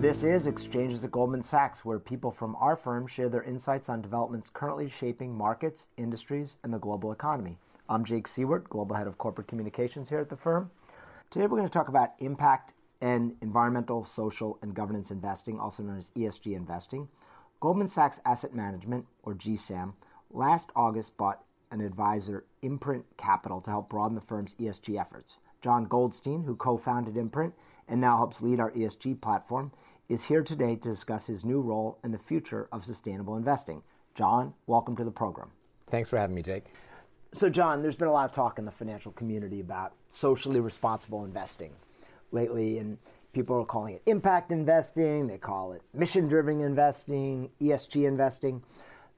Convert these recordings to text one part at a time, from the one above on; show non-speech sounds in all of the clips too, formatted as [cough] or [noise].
This is Exchanges at Goldman Sachs, where people from our firm share their insights on developments currently shaping markets, industries, and the global economy. I'm Jake Siewert, Global Head of Corporate Communications here at the firm. Today we're going to talk about impact and environmental, social, and governance investing, also known as ESG investing. Goldman Sachs Asset Management, or GSAM, last August bought an advisor, Imprint Capital, to help broaden the firm's ESG efforts. John Goldstein, who co founded Imprint and now helps lead our ESG platform, is here today to discuss his new role and the future of sustainable investing. John, welcome to the program. Thanks for having me, Jake. So, John, there's been a lot of talk in the financial community about socially responsible investing lately, and people are calling it impact investing, they call it mission driven investing, ESG investing.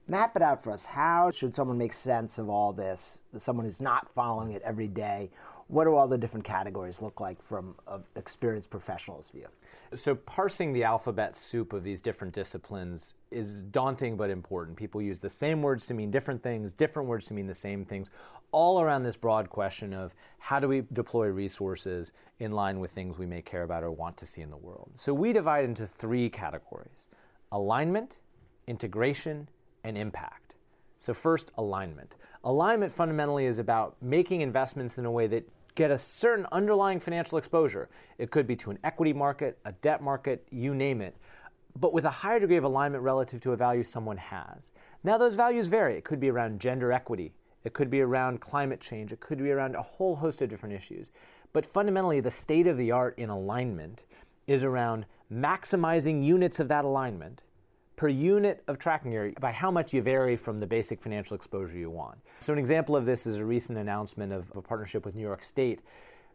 Map it out for us. How should someone make sense of all this? Someone who's not following it every day, what do all the different categories look like from an experienced professional's view? So, parsing the alphabet soup of these different disciplines is daunting but important. People use the same words to mean different things, different words to mean the same things, all around this broad question of how do we deploy resources in line with things we may care about or want to see in the world. So, we divide into three categories alignment, integration, and impact. So, first, alignment. Alignment fundamentally is about making investments in a way that get a certain underlying financial exposure. It could be to an equity market, a debt market, you name it, but with a higher degree of alignment relative to a value someone has. Now, those values vary. It could be around gender equity, it could be around climate change, it could be around a whole host of different issues. But fundamentally, the state of the art in alignment is around maximizing units of that alignment per unit of tracking error by how much you vary from the basic financial exposure you want. So, an example of this is a recent announcement of a partnership with New York State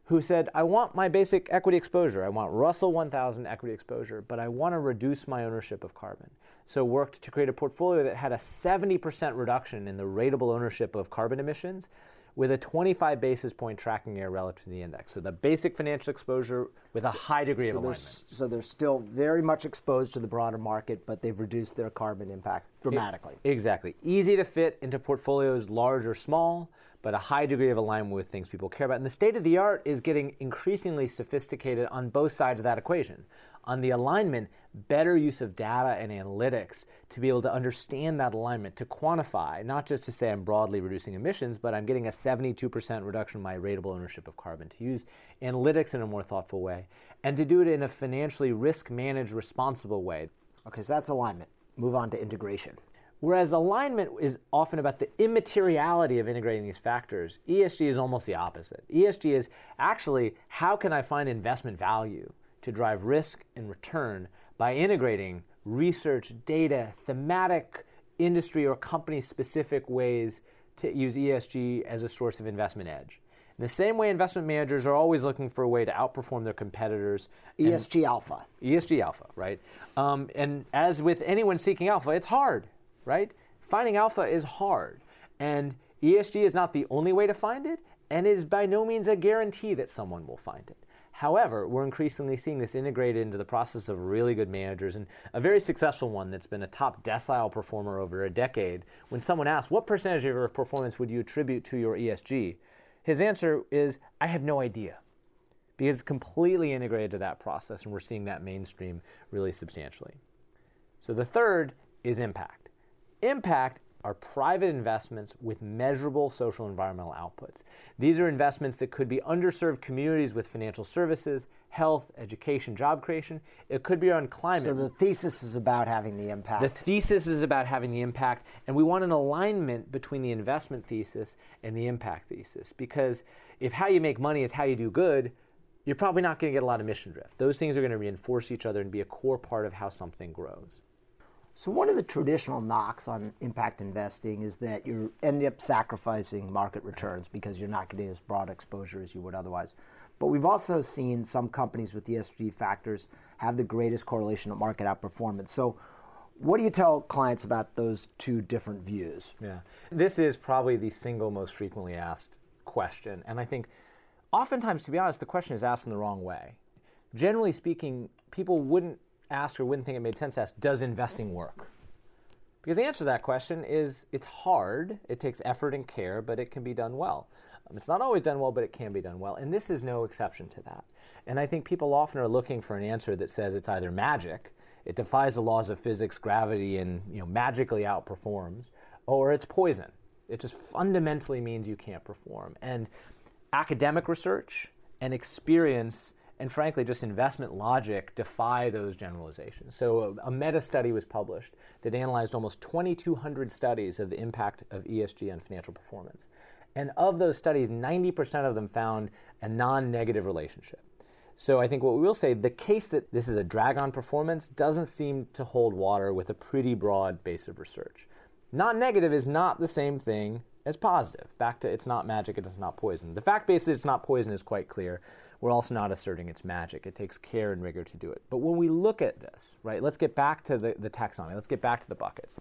who said, I want my basic equity exposure. I want Russell 1000 equity exposure, but I want to reduce my ownership of carbon. So, worked to create a portfolio that had a 70% reduction in the rateable ownership of carbon emissions with a 25 basis point tracking error relative to the index. So the basic financial exposure with a high degree so of alignment. So they're still very much exposed to the broader market, but they've reduced their carbon impact dramatically. It, exactly. Easy to fit into portfolios, large or small, but a high degree of alignment with things people care about. And the state of the art is getting increasingly sophisticated on both sides of that equation on the alignment, better use of data and analytics to be able to understand that alignment, to quantify, not just to say I'm broadly reducing emissions, but I'm getting a 72% reduction in my rateable ownership of carbon, to use analytics in a more thoughtful way, and to do it in a financially risk managed, responsible way. Okay, so that's alignment. Move on to integration. Whereas alignment is often about the immateriality of integrating these factors, ESG is almost the opposite. ESG is actually how can I find investment value? To drive risk and return by integrating research, data, thematic, industry, or company specific ways to use ESG as a source of investment edge. In the same way, investment managers are always looking for a way to outperform their competitors. ESG alpha. ESG alpha, right? Um, and as with anyone seeking alpha, it's hard, right? Finding alpha is hard. And ESG is not the only way to find it, and is by no means a guarantee that someone will find it. However, we're increasingly seeing this integrated into the process of really good managers and a very successful one that's been a top decile performer over a decade. When someone asks, What percentage of your performance would you attribute to your ESG? His answer is, I have no idea. Because it's completely integrated to that process, and we're seeing that mainstream really substantially. So the third is impact. Impact are private investments with measurable social environmental outputs. These are investments that could be underserved communities with financial services, health, education, job creation. It could be on climate. So the thesis is about having the impact. The thesis is about having the impact, and we want an alignment between the investment thesis and the impact thesis. Because if how you make money is how you do good, you're probably not going to get a lot of mission drift. Those things are going to reinforce each other and be a core part of how something grows. So one of the traditional knocks on impact investing is that you end up sacrificing market returns because you're not getting as broad exposure as you would otherwise. But we've also seen some companies with ESG factors have the greatest correlation to market outperformance. So what do you tell clients about those two different views? Yeah. This is probably the single most frequently asked question. And I think oftentimes, to be honest, the question is asked in the wrong way. Generally speaking, people wouldn't ask or wouldn't think it made sense to ask, does investing work? Because the answer to that question is it's hard, it takes effort and care, but it can be done well. Um, it's not always done well, but it can be done well. And this is no exception to that. And I think people often are looking for an answer that says it's either magic, it defies the laws of physics, gravity, and you know, magically outperforms, or it's poison. It just fundamentally means you can't perform. And academic research and experience and frankly just investment logic defy those generalizations. So a, a meta study was published that analyzed almost 2200 studies of the impact of ESG on financial performance. And of those studies, 90% of them found a non-negative relationship. So I think what we will say, the case that this is a drag on performance doesn't seem to hold water with a pretty broad base of research. Non-negative is not the same thing as positive. Back to it's not magic, it's not poison. The fact base that it's not poison is quite clear. We're also not asserting it's magic. It takes care and rigor to do it. But when we look at this, right, let's get back to the, the taxonomy. Let's get back to the buckets.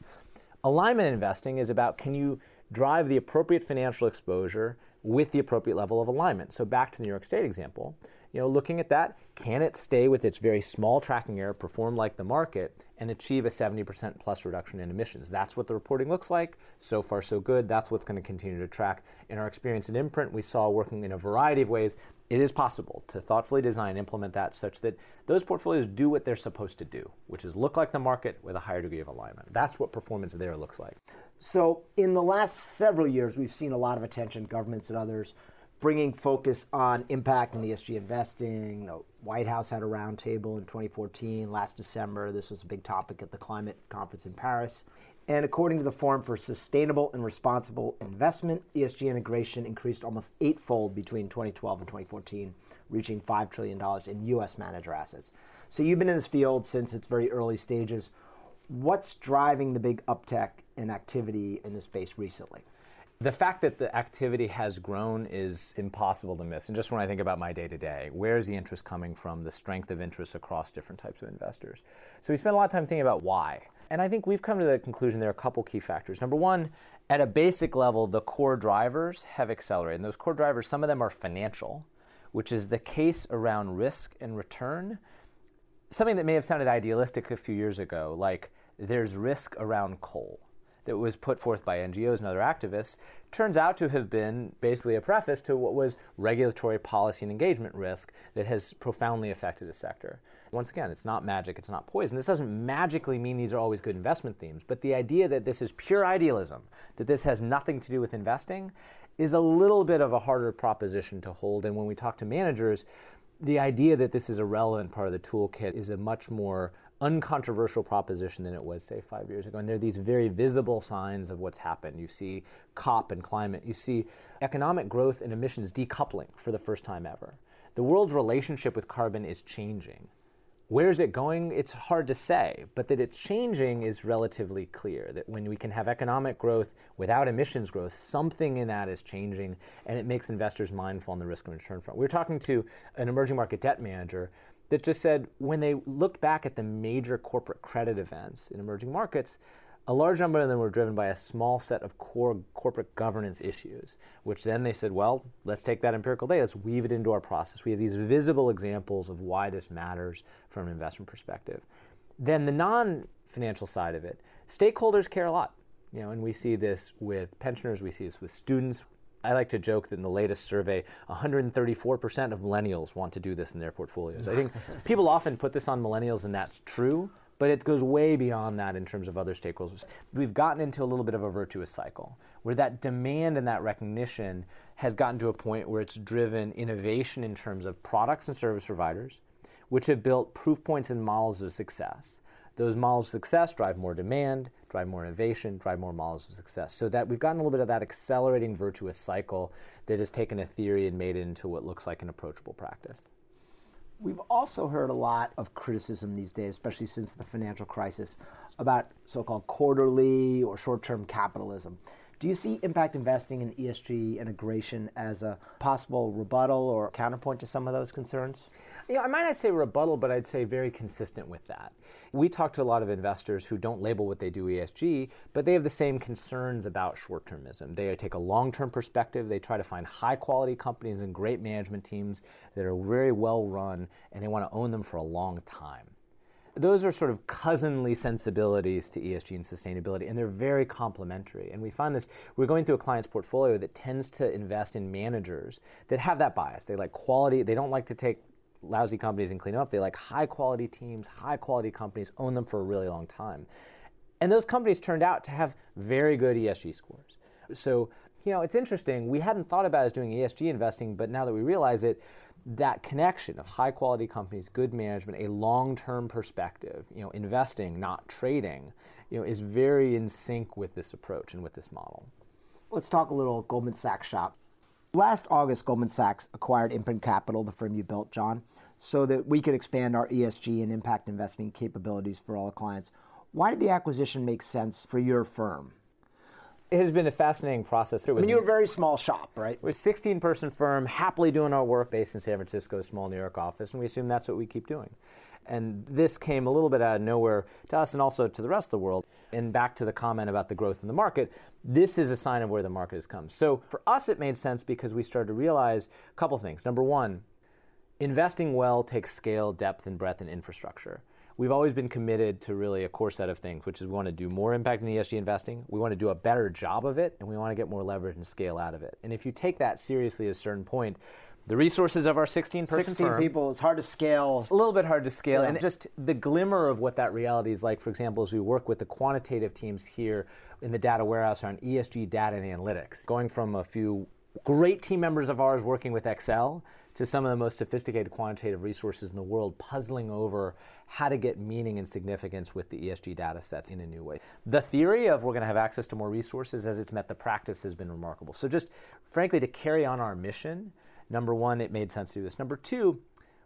Alignment investing is about can you drive the appropriate financial exposure with the appropriate level of alignment. So back to the New York State example, you know, looking at that, can it stay with its very small tracking error, perform like the market, and achieve a 70% plus reduction in emissions? That's what the reporting looks like. So far, so good. That's what's going to continue to track. In our experience at Imprint, we saw working in a variety of ways, it is possible to thoughtfully design and implement that such that those portfolios do what they're supposed to do, which is look like the market with a higher degree of alignment. That's what performance there looks like. So, in the last several years, we've seen a lot of attention, governments and others, bringing focus on impact and ESG investing. The White House had a roundtable in 2014. Last December, this was a big topic at the climate conference in Paris. And according to the Forum for Sustainable and Responsible Investment, ESG integration increased almost eightfold between 2012 and 2014, reaching $5 trillion in U.S. manager assets. So you've been in this field since its very early stages. What's driving the big uptick in activity in this space recently? The fact that the activity has grown is impossible to miss. And just when I think about my day to day, where is the interest coming from, the strength of interest across different types of investors? So we spend a lot of time thinking about why. And I think we've come to the conclusion there are a couple key factors. Number one, at a basic level, the core drivers have accelerated. And those core drivers, some of them are financial, which is the case around risk and return. Something that may have sounded idealistic a few years ago, like there's risk around coal that was put forth by NGOs and other activists turns out to have been basically a preface to what was regulatory policy and engagement risk that has profoundly affected the sector. Once again, it's not magic, it's not poison. This doesn't magically mean these are always good investment themes, but the idea that this is pure idealism, that this has nothing to do with investing, is a little bit of a harder proposition to hold. And when we talk to managers, the idea that this is a relevant part of the toolkit is a much more uncontroversial proposition than it was, say, five years ago. And there are these very visible signs of what's happened. You see COP and climate, you see economic growth and emissions decoupling for the first time ever. The world's relationship with carbon is changing. Where is it going? It's hard to say, but that it's changing is relatively clear. That when we can have economic growth without emissions growth, something in that is changing, and it makes investors mindful on the risk and return front. We were talking to an emerging market debt manager that just said when they looked back at the major corporate credit events in emerging markets, a large number of them were driven by a small set of core corporate governance issues, which then they said, well, let's take that empirical data, let's weave it into our process. We have these visible examples of why this matters from an investment perspective. Then the non financial side of it, stakeholders care a lot. You know, and we see this with pensioners, we see this with students, I like to joke that in the latest survey, 134% of millennials want to do this in their portfolios. I think [laughs] people often put this on millennials, and that's true, but it goes way beyond that in terms of other stakeholders. We've gotten into a little bit of a virtuous cycle where that demand and that recognition has gotten to a point where it's driven innovation in terms of products and service providers, which have built proof points and models of success. Those models of success drive more demand, drive more innovation, drive more models of success. So that we've gotten a little bit of that accelerating virtuous cycle that has taken a theory and made it into what looks like an approachable practice. We've also heard a lot of criticism these days, especially since the financial crisis, about so called quarterly or short term capitalism. Do you see impact investing and ESG integration as a possible rebuttal or counterpoint to some of those concerns? You know, I might not say rebuttal, but I'd say very consistent with that. We talk to a lot of investors who don't label what they do ESG, but they have the same concerns about short termism. They take a long term perspective, they try to find high quality companies and great management teams that are very well run, and they want to own them for a long time. Those are sort of cousinly sensibilities to ESG and sustainability, and they're very complementary. And we find this, we're going through a client's portfolio that tends to invest in managers that have that bias. They like quality, they don't like to take lousy companies and clean them up. They like high quality teams, high quality companies, own them for a really long time. And those companies turned out to have very good ESG scores. So, you know, it's interesting. We hadn't thought about as doing ESG investing, but now that we realize it, that connection of high quality companies, good management, a long term perspective, you know, investing, not trading, you know, is very in sync with this approach and with this model. Let's talk a little Goldman Sachs shop. Last August, Goldman Sachs acquired Imprint Capital, the firm you built, John, so that we could expand our ESG and impact investing capabilities for all clients. Why did the acquisition make sense for your firm? It has been a fascinating process. I mean, you're a very small shop, right? We're a 16 person firm, happily doing our work based in San Francisco, small New York office, and we assume that's what we keep doing. And this came a little bit out of nowhere to us and also to the rest of the world. And back to the comment about the growth in the market, this is a sign of where the market has come. So for us, it made sense because we started to realize a couple things. Number one, investing well takes scale, depth, and breadth and infrastructure we've always been committed to really a core set of things, which is we want to do more impact in ESG investing, we want to do a better job of it, and we want to get more leverage and scale out of it. And if you take that seriously at a certain point, the resources of our 16 person 16 firm, people, it's hard to scale. A little bit hard to scale. Yeah. And just the glimmer of what that reality is like, for example, as we work with the quantitative teams here in the data warehouse on ESG data and analytics, going from a few great team members of ours working with Excel to some of the most sophisticated quantitative resources in the world, puzzling over how to get meaning and significance with the ESG data sets in a new way. The theory of we're going to have access to more resources as it's met the practice has been remarkable. So, just frankly, to carry on our mission, number one, it made sense to do this. Number two,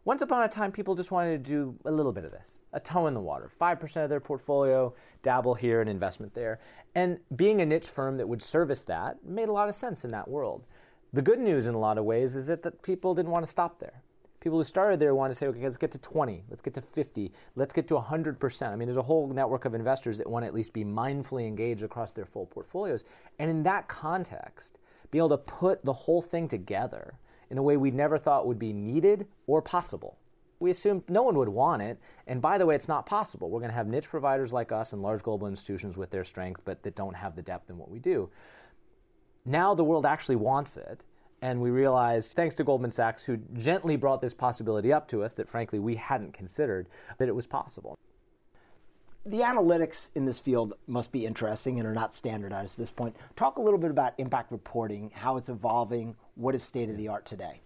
once upon a time, people just wanted to do a little bit of this, a toe in the water, 5% of their portfolio, dabble here and investment there. And being a niche firm that would service that made a lot of sense in that world. The good news in a lot of ways is that the people didn't want to stop there. People who started there want to say, okay, let's get to 20, let's get to 50, let's get to 100%. I mean, there's a whole network of investors that want to at least be mindfully engaged across their full portfolios. And in that context, be able to put the whole thing together in a way we never thought would be needed or possible. We assumed no one would want it. And by the way, it's not possible. We're going to have niche providers like us and large global institutions with their strength, but that don't have the depth in what we do. Now the world actually wants it. And we realized, thanks to Goldman Sachs, who gently brought this possibility up to us that frankly we hadn't considered, that it was possible. The analytics in this field must be interesting and are not standardized at this point. Talk a little bit about impact reporting, how it's evolving, what is state of the art today.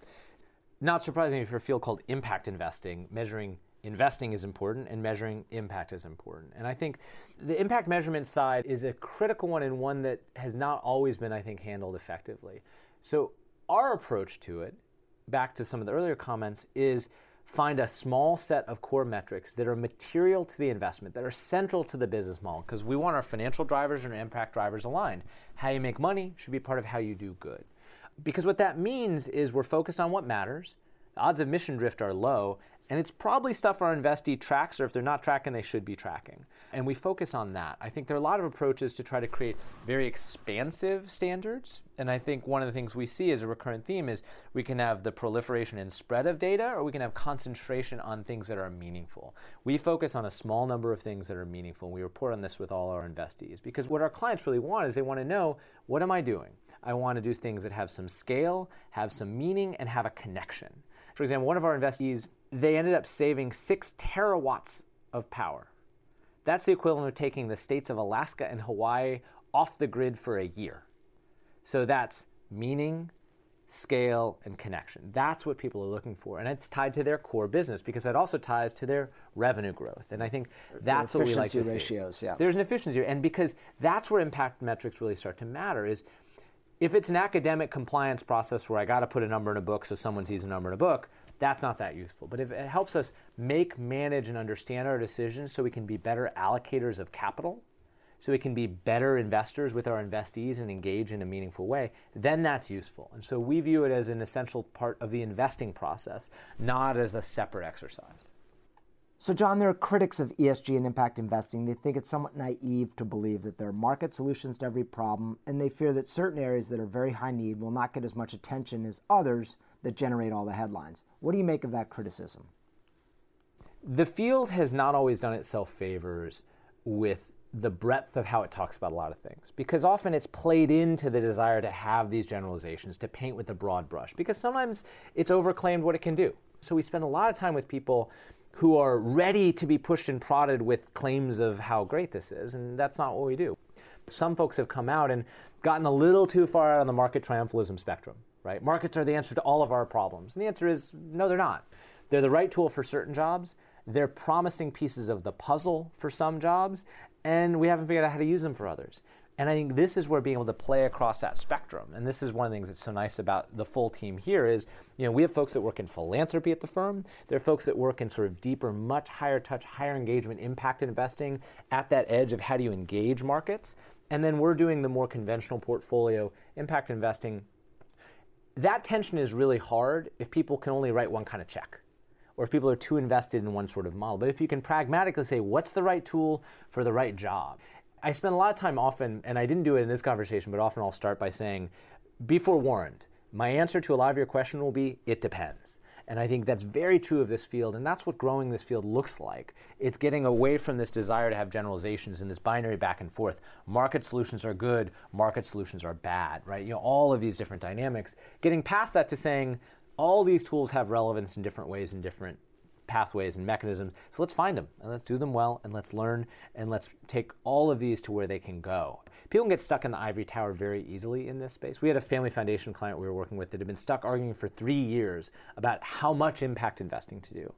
Not surprisingly for a field called impact investing, measuring investing is important and measuring impact is important. And I think the impact measurement side is a critical one and one that has not always been, I think, handled effectively. So, our approach to it, back to some of the earlier comments, is find a small set of core metrics that are material to the investment, that are central to the business model, because we want our financial drivers and our impact drivers aligned. How you make money should be part of how you do good. Because what that means is we're focused on what matters, the odds of mission drift are low, and it's probably stuff our investee tracks, or if they're not tracking, they should be tracking. And we focus on that. I think there are a lot of approaches to try to create very expansive standards. And I think one of the things we see as a recurrent theme is we can have the proliferation and spread of data, or we can have concentration on things that are meaningful. We focus on a small number of things that are meaningful. And We report on this with all our investees because what our clients really want is they want to know what am I doing? I want to do things that have some scale, have some meaning, and have a connection. For example, one of our investees they ended up saving six terawatts of power. That's the equivalent of taking the states of Alaska and Hawaii off the grid for a year. So that's meaning, scale, and connection. That's what people are looking for. And it's tied to their core business because it also ties to their revenue growth. And I think that's what we like to ratios, see. Yeah. There's an efficiency. And because that's where impact metrics really start to matter is if it's an academic compliance process where I got to put a number in a book so someone sees a number in a book, that's not that useful. But if it helps us make, manage, and understand our decisions so we can be better allocators of capital, so we can be better investors with our investees and engage in a meaningful way, then that's useful. And so we view it as an essential part of the investing process, not as a separate exercise. So, John, there are critics of ESG and impact investing. They think it's somewhat naive to believe that there are market solutions to every problem, and they fear that certain areas that are very high need will not get as much attention as others that generate all the headlines. What do you make of that criticism? The field has not always done itself favors with the breadth of how it talks about a lot of things because often it's played into the desire to have these generalizations to paint with a broad brush because sometimes it's overclaimed what it can do so we spend a lot of time with people who are ready to be pushed and prodded with claims of how great this is and that's not what we do. Some folks have come out and gotten a little too far out on the market triumphalism spectrum right? Markets are the answer to all of our problems and the answer is no they're not. They're the right tool for certain jobs. They're promising pieces of the puzzle for some jobs, and we haven't figured out how to use them for others. And I think this is where being able to play across that spectrum, and this is one of the things that's so nice about the full team here is, you know, we have folks that work in philanthropy at the firm. There are folks that work in sort of deeper, much higher touch, higher engagement, impact investing at that edge of how do you engage markets. And then we're doing the more conventional portfolio impact investing. That tension is really hard if people can only write one kind of check or if people are too invested in one sort of model. But if you can pragmatically say, what's the right tool for the right job? I spend a lot of time often, and I didn't do it in this conversation, but often I'll start by saying, be forewarned. My answer to a lot of your question will be, it depends. And I think that's very true of this field, and that's what growing this field looks like. It's getting away from this desire to have generalizations and this binary back and forth. Market solutions are good, market solutions are bad, right? You know, all of these different dynamics. Getting past that to saying, all these tools have relevance in different ways in different pathways and mechanisms. So let's find them and let's do them well and let's learn and let's take all of these to where they can go. People can get stuck in the ivory tower very easily in this space. We had a family foundation client we were working with that had been stuck arguing for three years about how much impact investing to do.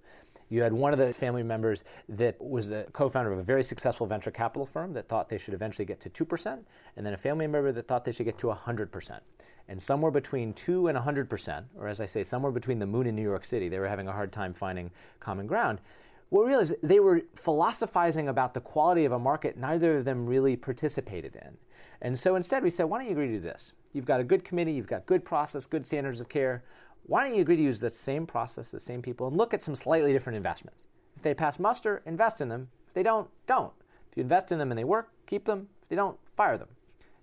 You had one of the family members that was a co founder of a very successful venture capital firm that thought they should eventually get to 2%, and then a family member that thought they should get to 100% and somewhere between 2 and 100%, or as I say, somewhere between the moon and New York City, they were having a hard time finding common ground. What we realized they were philosophizing about the quality of a market neither of them really participated in. And so instead we said, why don't you agree to this? You've got a good committee, you've got good process, good standards of care. Why don't you agree to use the same process, the same people, and look at some slightly different investments? If they pass muster, invest in them. If they don't, don't. If you invest in them and they work, keep them. If they don't, fire them.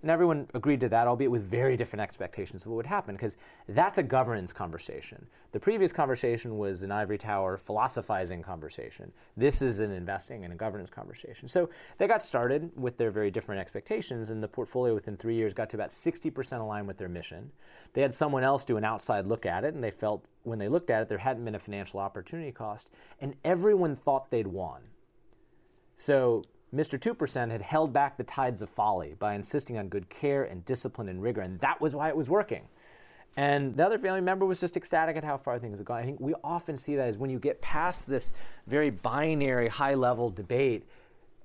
And everyone agreed to that, albeit with very different expectations of what would happen, because that's a governance conversation. The previous conversation was an ivory tower philosophizing conversation. This is an investing and a governance conversation. So they got started with their very different expectations, and the portfolio within three years got to about 60% aligned with their mission. They had someone else do an outside look at it, and they felt when they looked at it, there hadn't been a financial opportunity cost, and everyone thought they'd won. So Mr. 2% had held back the tides of folly by insisting on good care and discipline and rigor, and that was why it was working. And the other family member was just ecstatic at how far things had gone. I think we often see that as when you get past this very binary, high level debate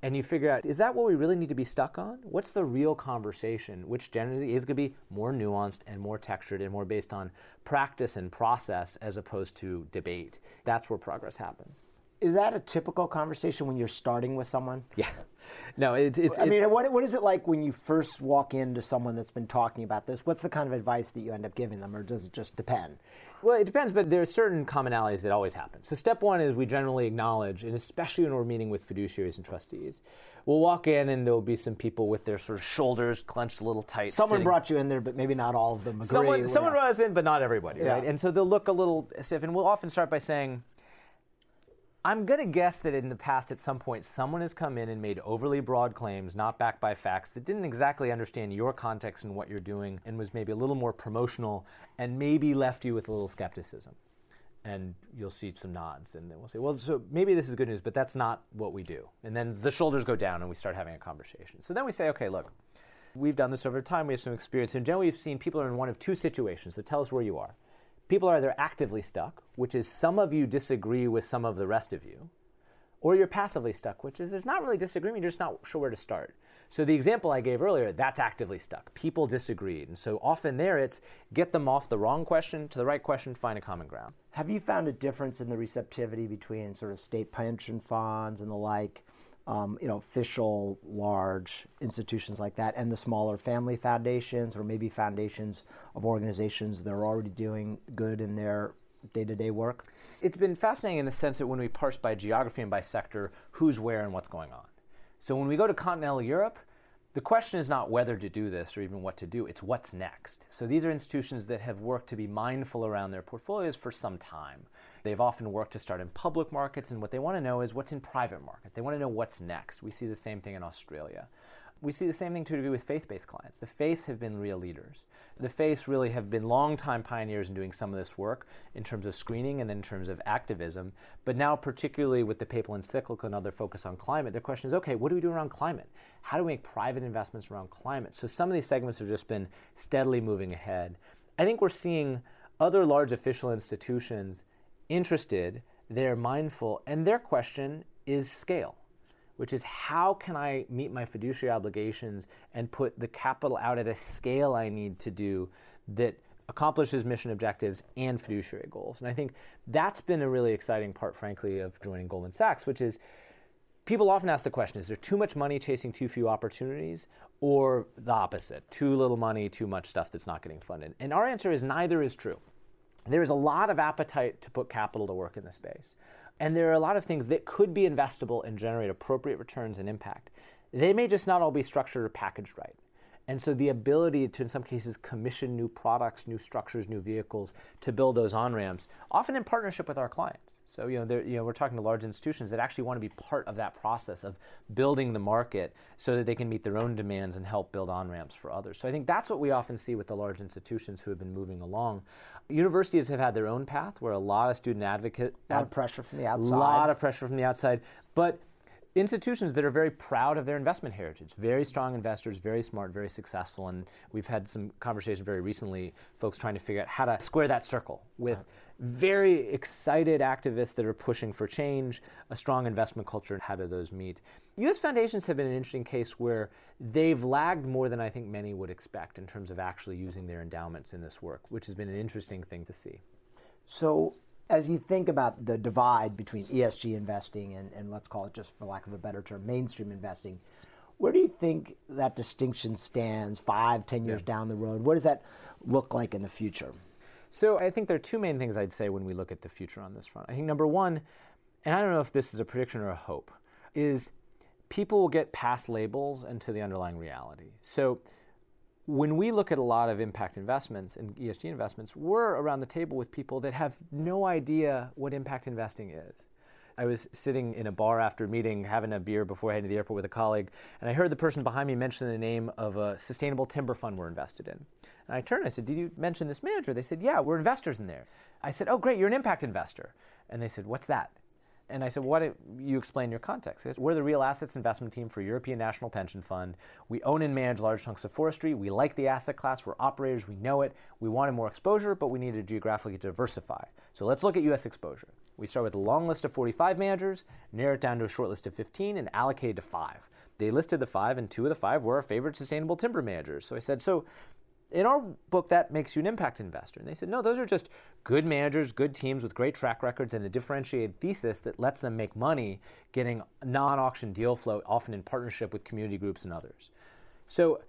and you figure out, is that what we really need to be stuck on? What's the real conversation, which generally is going to be more nuanced and more textured and more based on practice and process as opposed to debate? That's where progress happens is that a typical conversation when you're starting with someone? Yeah. No, it, it's. I mean, what, what is it like when you first walk into someone that's been talking about this? What's the kind of advice that you end up giving them, or does it just depend? Well, it depends, but there are certain commonalities that always happen. So, step one is we generally acknowledge, and especially when we're meeting with fiduciaries and trustees, we'll walk in and there'll be some people with their sort of shoulders clenched a little tight. Someone sitting. brought you in there, but maybe not all of them agree. Someone, someone brought us in, but not everybody, yeah. right? And so they'll look a little stiff, and we'll often start by saying, I'm going to guess that in the past, at some point, someone has come in and made overly broad claims, not backed by facts, that didn't exactly understand your context and what you're doing, and was maybe a little more promotional, and maybe left you with a little skepticism. And you'll see some nods, and then we'll say, well, so maybe this is good news, but that's not what we do. And then the shoulders go down, and we start having a conversation. So then we say, okay, look, we've done this over time, we have some experience, and generally we've seen people are in one of two situations. So tell us where you are people are either actively stuck, which is some of you disagree with some of the rest of you, or you're passively stuck, which is there's not really disagreement, you're just not sure where to start. So the example I gave earlier, that's actively stuck. People disagreed. And so often there it's get them off the wrong question to the right question, find a common ground. Have you found a difference in the receptivity between sort of state pension funds and the like um, you know, official large institutions like that, and the smaller family foundations, or maybe foundations of organizations that are already doing good in their day-to-day work? It's been fascinating in the sense that when we parse by geography and by sector, who's where and what's going on. So when we go to continental Europe, the question is not whether to do this or even what to do, it's what's next. So these are institutions that have worked to be mindful around their portfolios for some time. They've often worked to start in public markets, and what they want to know is what's in private markets. They want to know what's next. We see the same thing in Australia. We see the same thing to do with faith based clients. The faiths have been real leaders. The faiths really have been long-time pioneers in doing some of this work in terms of screening and in terms of activism. But now, particularly with the papal encyclical and other focus on climate, the question is okay, what do we do around climate? How do we make private investments around climate? So some of these segments have just been steadily moving ahead. I think we're seeing other large official institutions interested, they're mindful, and their question is scale which is how can I meet my fiduciary obligations and put the capital out at a scale I need to do that accomplishes mission objectives and fiduciary goals. And I think that's been a really exciting part, frankly, of joining Goldman Sachs, which is people often ask the question is there too much money chasing too few opportunities or the opposite? Too little money too much stuff that's not getting funded? And our answer is neither is true. There is a lot of appetite to put capital to work in the space and there are a lot of things that could be investable and generate appropriate returns and impact. They may just not all be structured or packaged right. And so the ability to, in some cases, commission new products, new structures, new vehicles to build those on ramps, often in partnership with our clients. So you know, you know, we're talking to large institutions that actually want to be part of that process of building the market so that they can meet their own demands and help build on ramps for others. So I think that's what we often see with the large institutions who have been moving along. Universities have had their own path where a lot of student advocate, a lot of pressure from the outside, a lot of pressure from the outside, but institutions that are very proud of their investment heritage, very strong investors, very smart, very successful. And we've had some conversation very recently, folks trying to figure out how to square that circle with very excited activists that are pushing for change, a strong investment culture, and how do those meet? U.S. foundations have been an interesting case where they've lagged more than I think many would expect in terms of actually using their endowments in this work, which has been an interesting thing to see. So, as you think about the divide between ESG investing and, and let's call it just for lack of a better term, mainstream investing, where do you think that distinction stands five, ten years yeah. down the road? What does that look like in the future? So I think there are two main things I'd say when we look at the future on this front. I think number one, and I don't know if this is a prediction or a hope, is people will get past labels and to the underlying reality. So when we look at a lot of impact investments and ESG investments, we're around the table with people that have no idea what impact investing is. I was sitting in a bar after a meeting, having a beer before heading to the airport with a colleague, and I heard the person behind me mention the name of a sustainable timber fund we're invested in. And I turned and I said, Did you mention this manager? They said, Yeah, we're investors in there. I said, Oh, great, you're an impact investor. And they said, What's that? And I said, "Why don't you explain your context?" Said, We're the real assets investment team for European National Pension Fund. We own and manage large chunks of forestry. We like the asset class. We're operators. We know it. We wanted more exposure, but we needed to geographically diversify. So let's look at U.S. exposure. We start with a long list of 45 managers, narrow it down to a short list of 15, and allocate to five. They listed the five, and two of the five were our favorite sustainable timber managers. So I said, "So." In our book, that makes you an impact investor. And they said, no, those are just good managers, good teams with great track records and a differentiated thesis that lets them make money getting non auction deal flow, often in partnership with community groups and others. So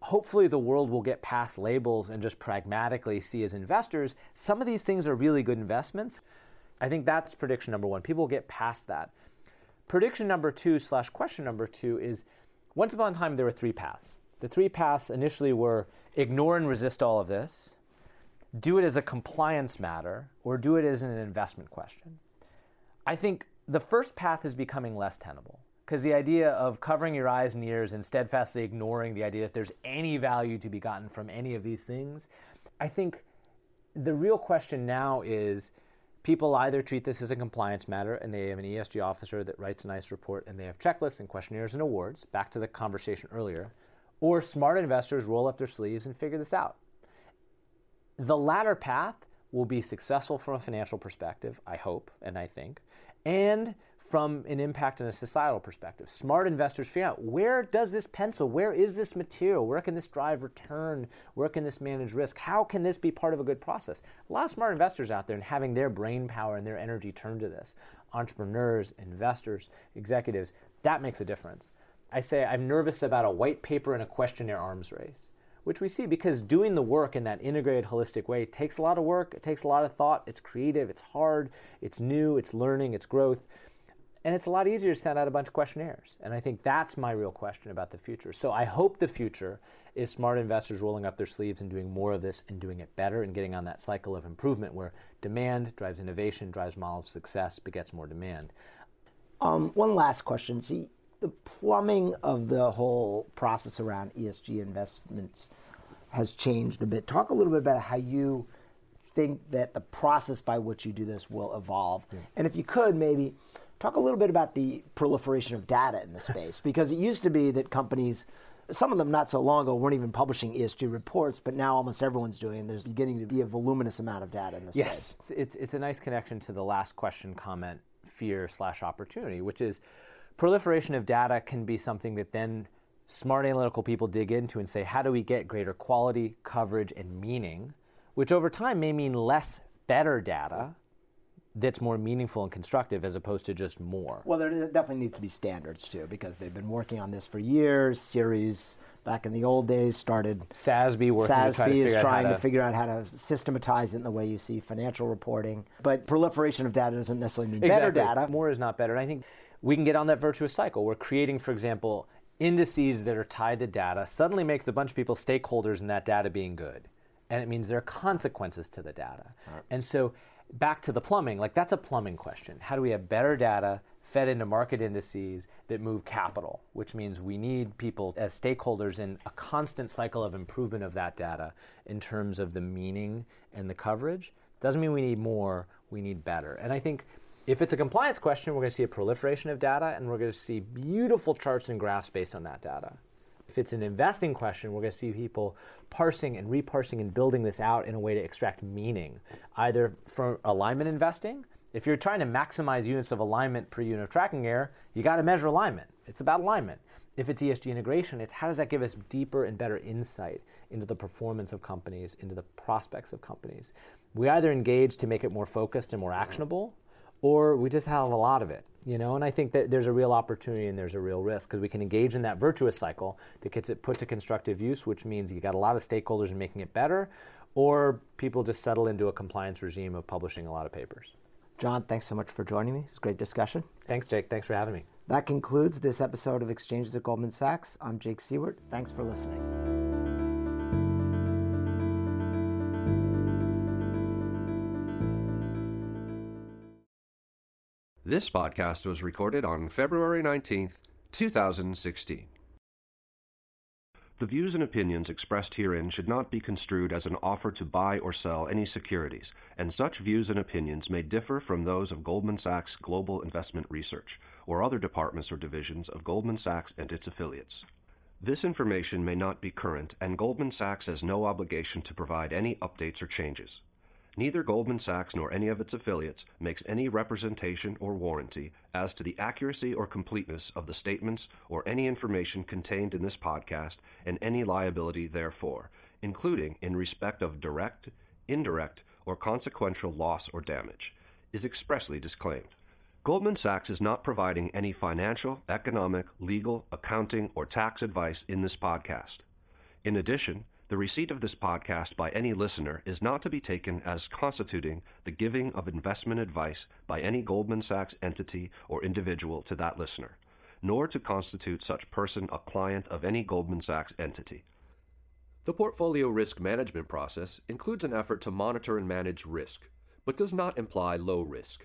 hopefully the world will get past labels and just pragmatically see as investors, some of these things are really good investments. I think that's prediction number one. People get past that. Prediction number two slash question number two is once upon a time there were three paths. The three paths initially were ignore and resist all of this, do it as a compliance matter, or do it as an investment question. I think the first path is becoming less tenable because the idea of covering your eyes and ears and steadfastly ignoring the idea that there's any value to be gotten from any of these things, I think the real question now is people either treat this as a compliance matter and they have an ESG officer that writes a nice report and they have checklists and questionnaires and awards, back to the conversation earlier or smart investors roll up their sleeves and figure this out. The latter path will be successful from a financial perspective, I hope and I think, and from an impact and a societal perspective. Smart investors figure out where does this pencil? Where is this material? Where can this drive return? Where can this manage risk? How can this be part of a good process? A lot of smart investors out there and having their brain power and their energy turned to this. Entrepreneurs, investors, executives, that makes a difference. I say I'm nervous about a white paper and a questionnaire arms race, which we see because doing the work in that integrated, holistic way takes a lot of work, it takes a lot of thought, it's creative, it's hard, it's new, it's learning, it's growth. And it's a lot easier to send out a bunch of questionnaires. And I think that's my real question about the future. So I hope the future is smart investors rolling up their sleeves and doing more of this and doing it better and getting on that cycle of improvement where demand drives innovation, drives model success, begets more demand. Um, one last question. See, the plumbing of the whole process around ESG investments has changed a bit. Talk a little bit about how you think that the process by which you do this will evolve. Yeah. And if you could, maybe talk a little bit about the proliferation of data in the space, because it used to be that companies, some of them not so long ago, weren't even publishing ESG reports, but now almost everyone's doing. And there's beginning to be a voluminous amount of data in this yes. space. Yes, it's, it's a nice connection to the last question comment, fear slash opportunity, which is proliferation of data can be something that then smart analytical people dig into and say, how do we get greater quality, coverage, and meaning, which over time may mean less better data that's more meaningful and constructive as opposed to just more. Well, there definitely needs to be standards too, because they've been working on this for years. Ceres back in the old days, started. SASB working SASB to try to is trying to, to, figure out how to systematize it in the way you see financial reporting. But proliferation of data doesn't necessarily mean exactly. better data. More is not better. And I think we can get on that virtuous cycle. We're creating, for example, indices that are tied to data suddenly makes a bunch of people stakeholders in that data being good. And it means there are consequences to the data. Right. And so back to the plumbing, like that's a plumbing question. How do we have better data fed into market indices that move capital, which means we need people as stakeholders in a constant cycle of improvement of that data in terms of the meaning and the coverage. Doesn't mean we need more, we need better. And I think if it's a compliance question, we're going to see a proliferation of data and we're going to see beautiful charts and graphs based on that data. If it's an investing question, we're going to see people parsing and reparsing and building this out in a way to extract meaning, either for alignment investing. If you're trying to maximize units of alignment per unit of tracking error, you got to measure alignment. It's about alignment. If it's ESG integration, it's how does that give us deeper and better insight into the performance of companies, into the prospects of companies. We either engage to make it more focused and more actionable, or we just have a lot of it you know? And i think that there's a real opportunity and there's a real risk because we can engage in that virtuous cycle that gets it put to constructive use which means you got a lot of stakeholders in making it better or people just settle into a compliance regime of publishing a lot of papers. John thanks so much for joining me. It's a great discussion. Thanks jake. Thanks for having me. That concludes this episode of exchanges at goldman sachs. I'm jake siewert. Thanks for listening This podcast was recorded on February 19th, 2016. The views and opinions expressed herein should not be construed as an offer to buy or sell any securities, and such views and opinions may differ from those of Goldman Sachs Global Investment Research or other departments or divisions of Goldman Sachs and its affiliates. This information may not be current, and Goldman Sachs has no obligation to provide any updates or changes. Neither Goldman Sachs nor any of its affiliates makes any representation or warranty as to the accuracy or completeness of the statements or any information contained in this podcast and any liability therefore, including in respect of direct, indirect, or consequential loss or damage, is expressly disclaimed. Goldman Sachs is not providing any financial, economic, legal, accounting, or tax advice in this podcast. In addition, the receipt of this podcast by any listener is not to be taken as constituting the giving of investment advice by any Goldman Sachs entity or individual to that listener, nor to constitute such person a client of any Goldman Sachs entity. The portfolio risk management process includes an effort to monitor and manage risk, but does not imply low risk.